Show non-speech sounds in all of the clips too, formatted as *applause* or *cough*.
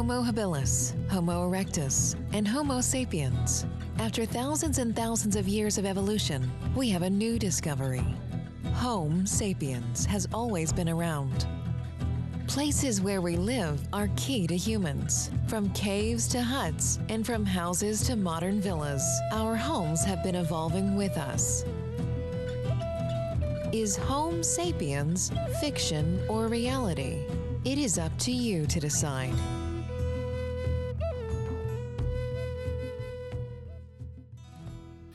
Homo habilis, Homo erectus, and Homo sapiens. After thousands and thousands of years of evolution, we have a new discovery. Home sapiens has always been around. Places where we live are key to humans. From caves to huts, and from houses to modern villas, our homes have been evolving with us. Is Home Sapiens fiction or reality? It is up to you to decide.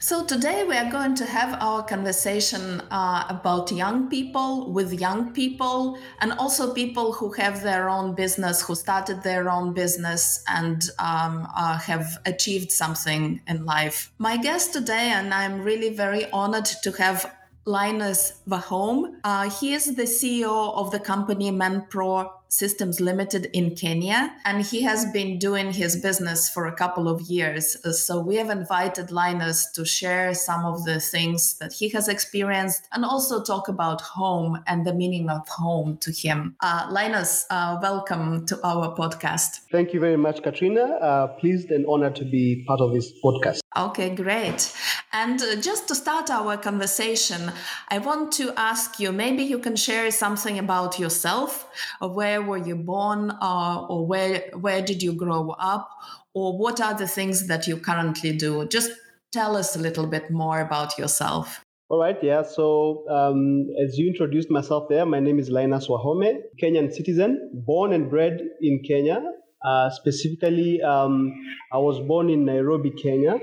So, today we are going to have our conversation uh, about young people with young people and also people who have their own business, who started their own business and um, uh, have achieved something in life. My guest today, and I'm really very honored to have Linus Wahome. Uh, he is the CEO of the company Manpro Systems Limited in Kenya, and he has been doing his business for a couple of years. Uh, so we have invited Linus to share some of the things that he has experienced and also talk about home and the meaning of home to him. Uh, Linus, uh, welcome to our podcast. Thank you very much, Katrina. Uh, pleased and honored to be part of this podcast. Okay, great. And uh, just to start our conversation, I want to ask you maybe you can share something about yourself, where were you born, uh, or where where did you grow up, or what are the things that you currently do? Just tell us a little bit more about yourself. All right, yeah. So, um, as you introduced myself there, my name is Linus Wahome, Kenyan citizen, born and bred in Kenya. Uh, specifically, um, I was born in Nairobi, Kenya,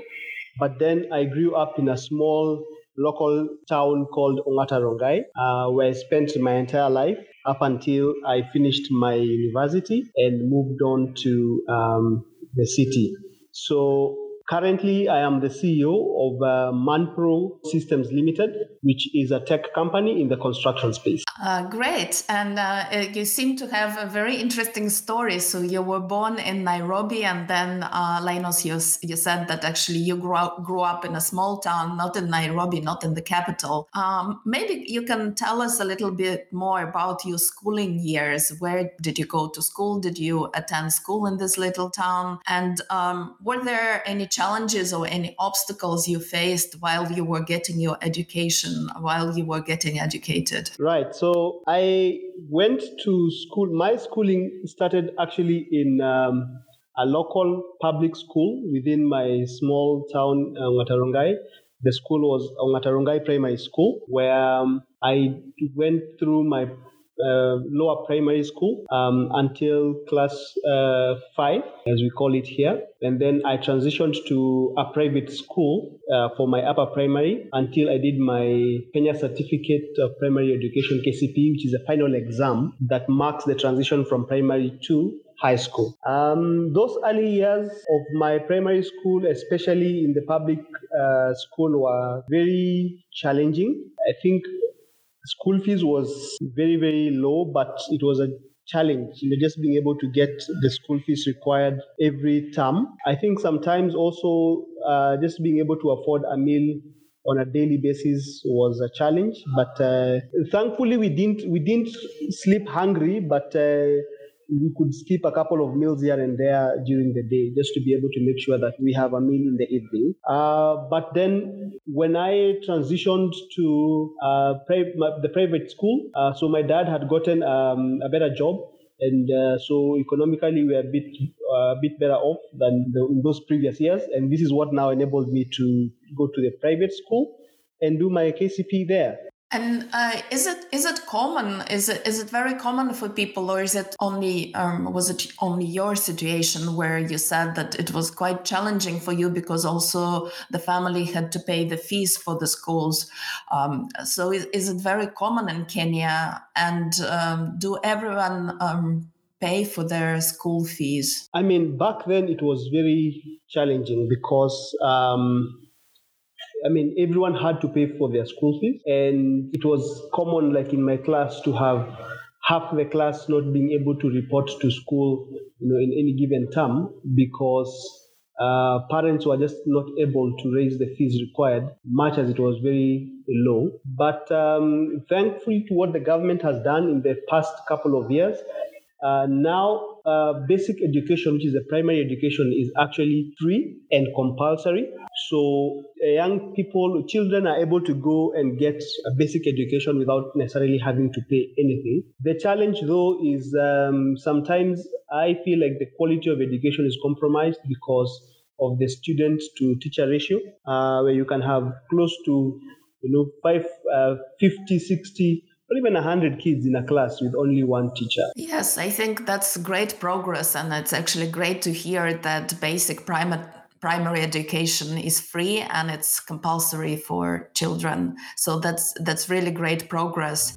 but then I grew up in a small local town called Ongata Rongai, uh, where I spent my entire life up until I finished my university and moved on to um, the city. So Currently, I am the CEO of uh, Manpro Systems Limited, which is a tech company in the construction space. Uh, great. And uh, you seem to have a very interesting story. So, you were born in Nairobi, and then, uh, Linus, you, you said that actually you grew up, grew up in a small town, not in Nairobi, not in the capital. Um, maybe you can tell us a little bit more about your schooling years. Where did you go to school? Did you attend school in this little town? And um, were there any challenges or any obstacles you faced while you were getting your education, while you were getting educated? Right. So I went to school. My schooling started actually in um, a local public school within my small town, uh, The school was Ongata Primary School, where um, I went through my uh, lower primary school um, until class uh, five, as we call it here. And then I transitioned to a private school uh, for my upper primary until I did my Kenya Certificate of Primary Education KCP, which is a final exam that marks the transition from primary to high school. Um, those early years of my primary school, especially in the public uh, school, were very challenging. I think school fees was very very low but it was a challenge you know, just being able to get the school fees required every term. I think sometimes also uh, just being able to afford a meal on a daily basis was a challenge but uh, thankfully we didn't we didn't sleep hungry but uh, we could skip a couple of meals here and there during the day just to be able to make sure that we have a meal in the evening. Uh, but then when I transitioned to uh, my, the private school, uh, so my dad had gotten um, a better job. And uh, so economically, we are a bit, uh, a bit better off than the, in those previous years. And this is what now enabled me to go to the private school and do my KCP there. And uh, is it is it common? Is it is it very common for people, or is it only um, was it only your situation where you said that it was quite challenging for you because also the family had to pay the fees for the schools? Um, so is, is it very common in Kenya? And um, do everyone um, pay for their school fees? I mean, back then it was very challenging because um, I mean, everyone had to pay for their school fees, and it was common, like in my class, to have half the class not being able to report to school, you know, in any given term because uh, parents were just not able to raise the fees required, much as it was very low. But um, thankfully to what the government has done in the past couple of years, uh, now uh, basic education, which is the primary education, is actually free and compulsory. So uh, young people, children are able to go and get a basic education without necessarily having to pay anything. The challenge, though, is um, sometimes I feel like the quality of education is compromised because of the student to teacher ratio, uh, where you can have close to you know five, uh, 50, 60 or even 100 kids in a class with only one teacher. Yes, I think that's great progress. And it's actually great to hear that basic primary primary education is free and it's compulsory for children so that's that's really great progress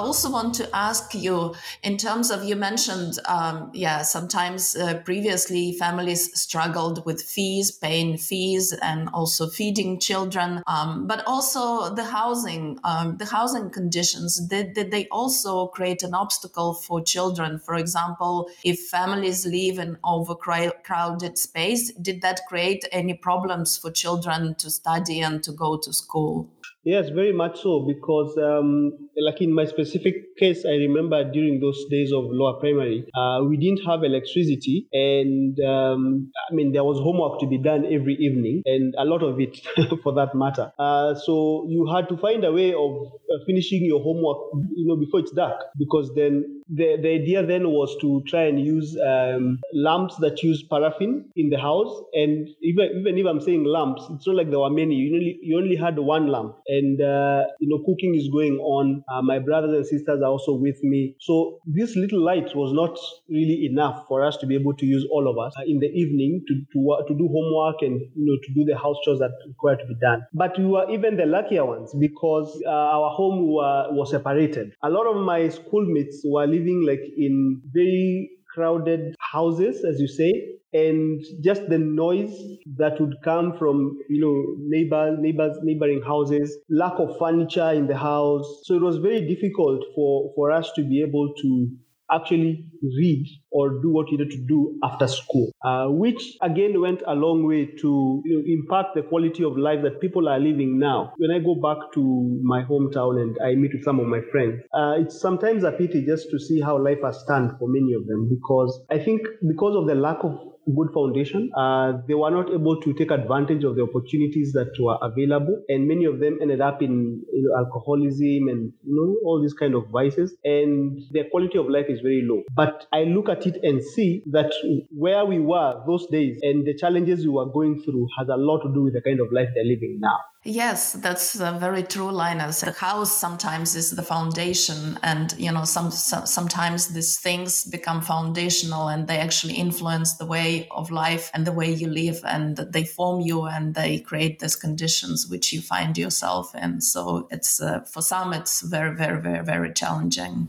also want to ask you in terms of you mentioned, um, yeah, sometimes uh, previously families struggled with fees, paying fees, and also feeding children, um, but also the housing, um, the housing conditions. Did, did they also create an obstacle for children? For example, if families live in overcrowded space, did that create any problems for children to study and to go to school? Yes, very much so. Because, um, like in my specific case, I remember during those days of lower primary, uh, we didn't have electricity, and um, I mean there was homework to be done every evening, and a lot of it, *laughs* for that matter. Uh, so you had to find a way of finishing your homework, you know, before it's dark, because then the, the idea then was to try and use um, lamps that use paraffin in the house. And even, even if I'm saying lamps, it's not like there were many. You only, you only had one lamp. And, uh, you know, cooking is going on. Uh, my brothers and sisters are also with me. So this little light was not really enough for us to be able to use all of us uh, in the evening to, to, to do homework and, you know, to do the house chores that require to be done. But we were even the luckier ones because uh, our home were, was separated. A lot of my schoolmates were living like in very crowded houses, as you say, and just the noise that would come from you know neighbors neighbors neighboring houses lack of furniture in the house so it was very difficult for for us to be able to actually read or do what you need to do after school, uh, which again went a long way to you know, impact the quality of life that people are living now. When I go back to my hometown and I meet with some of my friends, uh, it's sometimes a pity just to see how life has turned for many of them because I think because of the lack of good foundation. Uh, they were not able to take advantage of the opportunities that were available, and many of them ended up in you know, alcoholism and you know all these kind of vices, and their quality of life is very low. But I look at it and see that where we were those days and the challenges we were going through has a lot to do with the kind of life they're living now. Yes, that's a very true, Linus. The house sometimes is the foundation, and you know, some, some, sometimes these things become foundational, and they actually influence the way of life and the way you live, and they form you, and they create these conditions which you find yourself in. So it's uh, for some, it's very, very, very, very challenging.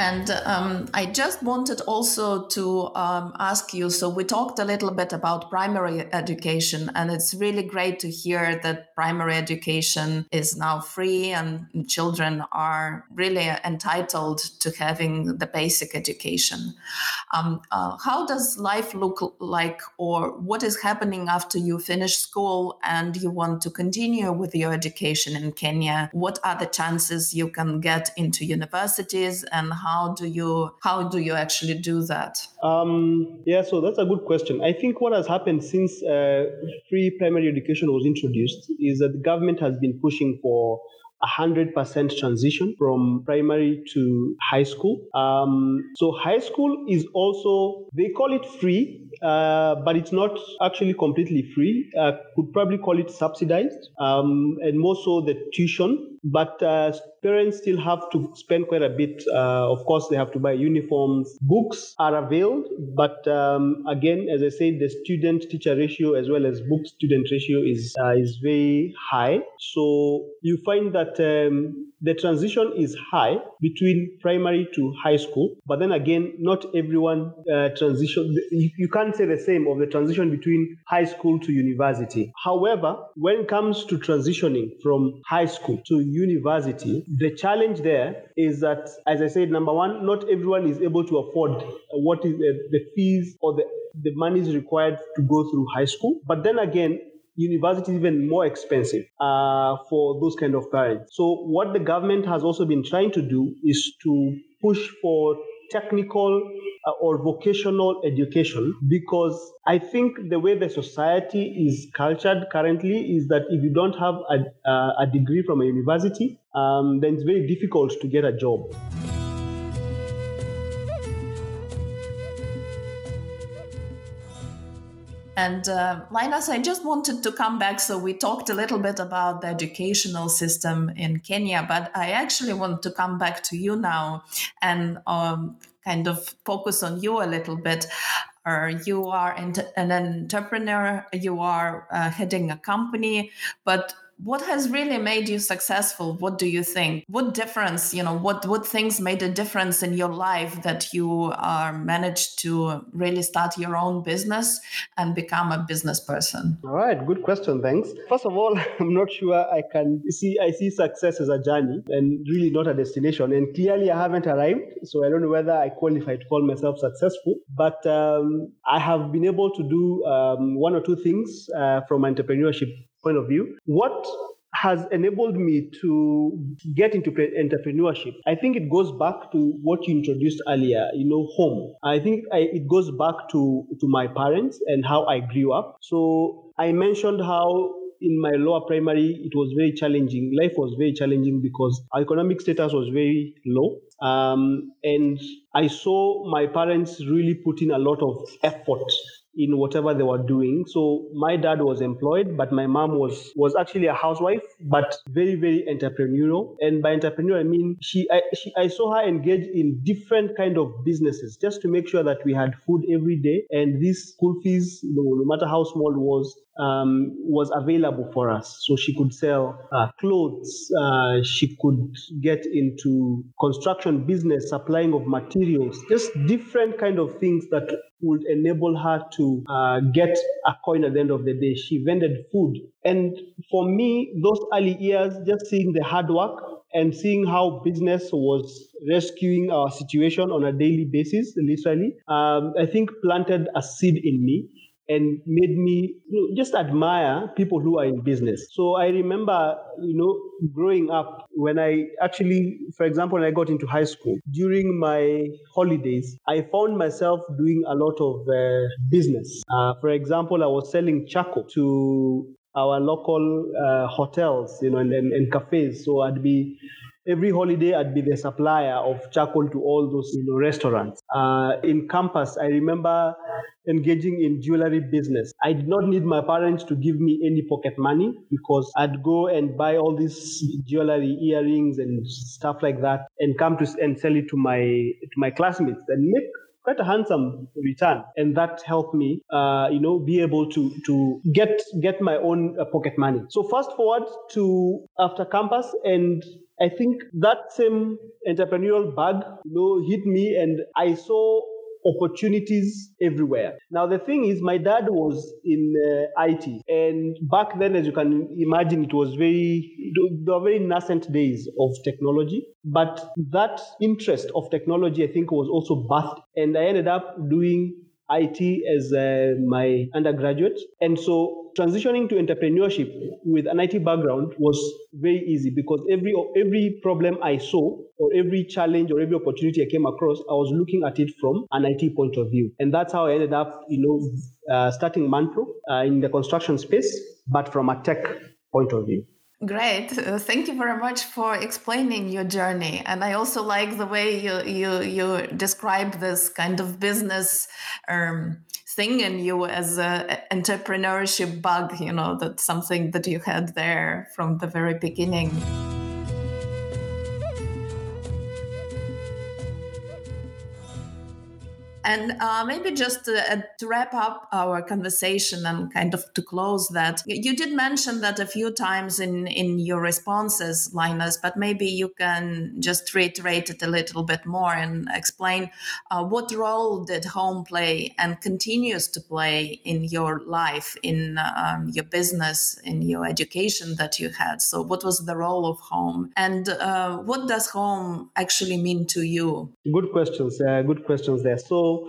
And um, I just wanted also to um, ask you so, we talked a little bit about primary education, and it's really great to hear that primary education is now free and children are really entitled to having the basic education. Um, uh, how does life look like, or what is happening after you finish school and you want to continue with your education in Kenya? What are the chances you can get into universities and how how do you how do you actually do that? Um, yeah, so that's a good question. I think what has happened since uh, free primary education was introduced is that the government has been pushing for 100% transition from primary to high school. Um, so high school is also, they call it free, uh, but it's not actually completely free. Uh, could probably call it subsidized, um, and more so the tuition. But uh, parents still have to spend quite a bit. Uh, of course, they have to buy uniforms. Books are availed, but um, again, as I said, the student-teacher ratio as well as book-student ratio is uh, is very high. So you find that um, the transition is high between primary to high school. But then again, not everyone uh, transition. You, you can't say the same of the transition between high school to university. However, when it comes to transitioning from high school to university, the challenge there is that, as I said, number one, not everyone is able to afford what is the, the fees or the the money is required to go through high school. But then again, university is even more expensive uh, for those kind of parents. So what the government has also been trying to do is to push for technical or vocational education because I think the way the society is cultured currently is that if you don't have a, a degree from a university, um, then it's very difficult to get a job. And uh, Linus, I just wanted to come back. So we talked a little bit about the educational system in Kenya, but I actually want to come back to you now and um, kind of focus on you a little bit. Or you are an entrepreneur, you are uh, heading a company, but what has really made you successful? What do you think? What difference you know what what things made a difference in your life that you are managed to really start your own business and become a business person? All right good question thanks. First of all *laughs* i'm not sure i can see i see success as a journey and really not a destination. And clearly i haven't arrived so i don't know whether i qualify to call myself successful. But um, i have been able to do um, one or two things uh, from entrepreneurship point of view. What has enabled me to get into entrepreneurship. I think it goes back to what you introduced earlier, you know, home. I think I, it goes back to, to my parents and how I grew up. So I mentioned how in my lower primary it was very challenging. Life was very challenging because our economic status was very low. Um, and I saw my parents really put in a lot of effort in whatever they were doing. So my dad was employed, but my mom was was actually a housewife, but very very entrepreneurial. And by entrepreneurial, I mean she I, she I saw her engage in different kind of businesses just to make sure that we had food every day, and these school fees, no, no matter how small was, um, was available for us. So she could sell uh, clothes, uh, she could get into construction business, supplying of materials, just different kind of things that would enable her to uh, get a coin at the end of the day. She vended food. And for me, those early years, just seeing the hard work and seeing how business was rescuing our situation on a daily basis, literally, um, I think planted a seed in me and made me just admire people who are in business. So I remember, you know, growing up when I actually, for example, when I got into high school, during my holidays, I found myself doing a lot of uh, business. Uh, for example, I was selling charcoal to our local uh, hotels, you know, and, and, and cafes. So I'd be every holiday I'd be the supplier of charcoal to all those you know, restaurants. Uh, in campus, I remember engaging in jewelry business. I did not need my parents to give me any pocket money because I'd go and buy all these jewelry, earrings, and stuff like that, and come to and sell it to my to my classmates and make quite a handsome return and that helped me uh, you know be able to to get get my own uh, pocket money. So fast forward to after campus and I think that same entrepreneurial bug, you know, hit me, and I saw opportunities everywhere. Now, the thing is, my dad was in uh, IT, and back then, as you can imagine, it was very, there were very nascent days of technology. But that interest of technology, I think, was also birthed, and I ended up doing IT as uh, my undergraduate. And so transitioning to entrepreneurship with an IT background was very easy because every every problem I saw or every challenge or every opportunity I came across, I was looking at it from an IT point of view. And that's how I ended up, you know, uh, starting Manpro uh, in the construction space, but from a tech point of view. Great. Uh, thank you very much for explaining your journey. And I also like the way you you you describe this kind of business um, thing in you as a entrepreneurship bug, you know, that's something that you had there from the very beginning. And uh, maybe just to, uh, to, wrap up our conversation and kind of to close that, you did mention that a few times in, in your responses, Linus, but maybe you can just reiterate it a little bit more and explain uh, what role did home play and continues to play in your life, in um, your business, in your education that you had. So, what was the role of home, and uh, what does home actually mean to you? Good questions. Uh, good questions there. So,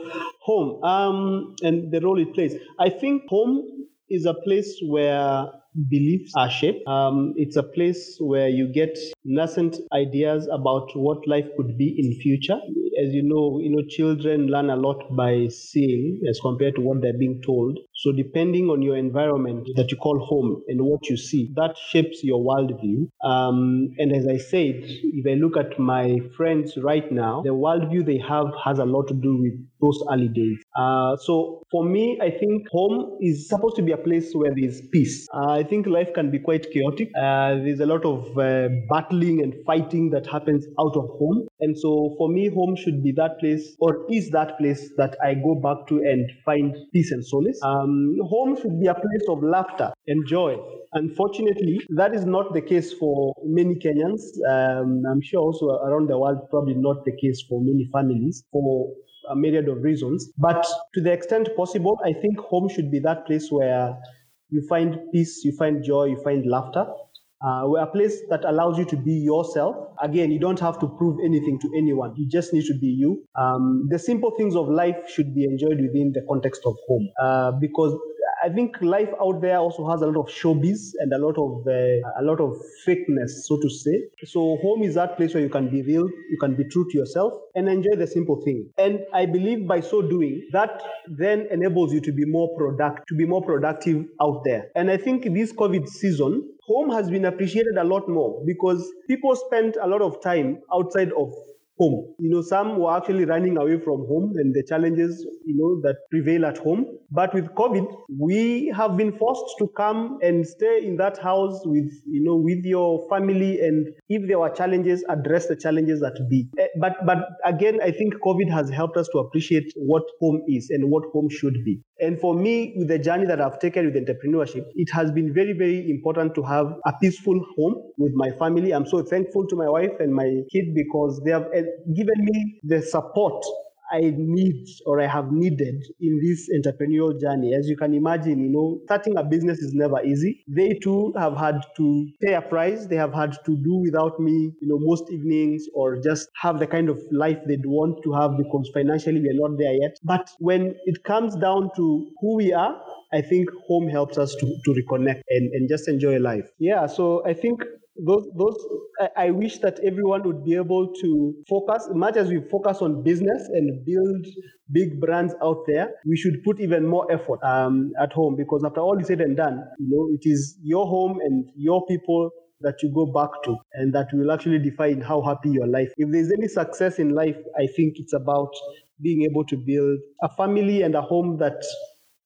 home um, and the role it plays. I think home is a place where beliefs are shaped. Um, it's a place where you get nascent ideas about what life could be in future. As you know, you know, children learn a lot by seeing as compared to what they're being told. So depending on your environment that you call home and what you see, that shapes your worldview. Um, and as I said, if I look at my friends right now, the worldview they have has a lot to do with those early days. Uh, so for me, I think home is supposed to be a place where there's peace. Uh, I think life can be quite chaotic. Uh, there's a lot of uh, battling and fighting that happens out of home. And so for me, home should be that place or is that place that I go back to and find peace and solace. Um, home should be a place of laughter and joy. Unfortunately, that is not the case for many Kenyans. Um, I'm sure also around the world, probably not the case for many families. For a myriad of reasons. But to the extent possible, I think home should be that place where you find peace, you find joy, you find laughter. Uh, a place that allows you to be yourself. Again, you don't have to prove anything to anyone. You just need to be you. Um, the simple things of life should be enjoyed within the context of home uh, because I think life out there also has a lot of showbiz and a lot of uh, a lot of fakeness, so to say. So home is that place where you can be real, you can be true to yourself, and enjoy the simple thing. And I believe by so doing, that then enables you to be more product, to be more productive out there. And I think this COVID season, home has been appreciated a lot more because people spent a lot of time outside of home. You know, some were actually running away from home and the challenges, you know, that prevail at home. But with COVID, we have been forced to come and stay in that house with, you know, with your family. And if there were challenges, address the challenges that be. Eh, but, but again, I think COVID has helped us to appreciate what home is and what home should be. And for me, with the journey that I've taken with entrepreneurship, it has been very, very important to have a peaceful home with my family. I'm so thankful to my wife and my kid because they have eh, given me the support I need or I have needed in this entrepreneurial journey. As you can imagine, you know, starting a business is never easy. They too have had to pay a price. They have had to do without me, you know, most evenings or just have the kind of life they'd want to have because financially we're not there yet. But when it comes down to who we are, I think home helps us to, to reconnect and, and just enjoy life. Yeah, so I think those those I, I, wish that everyone would be able to focus much as we focus on business and build big brands out there we should put even more effort um, at home. Because after all is said and done you know it is your home and your people that you go back to and that will actually define how happy your life. If there's any success in life i think it's about being able to build a family and a home that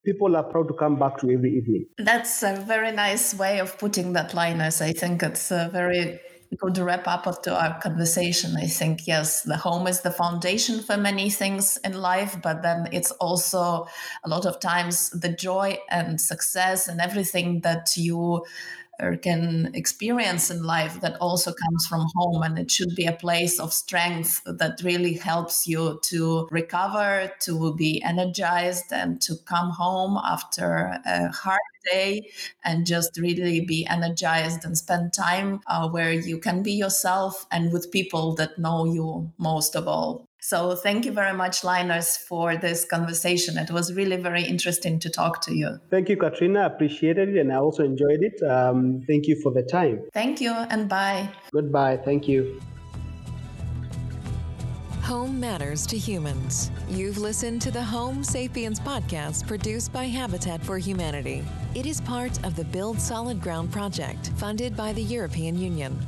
people are proud to come back to every evening. That's a very nice way of putting that, Linus. I think it's a very good wrap up to our conversation. I think, yes, the home is the foundation for many things in life, but then it's also a lot of times the joy and success and everything that you or can experience in life that also comes from home and it should be a place of strength that really helps you to recover to be energized and to come home after a hard day and just really be energized and spend time uh, where you can be yourself and with people that know you most of all so thank you very much, Linus, for this conversation. It was really very interesting to talk to you. Thank you, Katrina. I appreciated it and I also enjoyed it. Um, thank you for the time. Thank you and bye. Goodbye. Thank you. Home matters to humans. You've listened to the Home Sapiens podcast produced by Habitat for Humanity. It is part of the Build Solid Ground project funded by the European Union.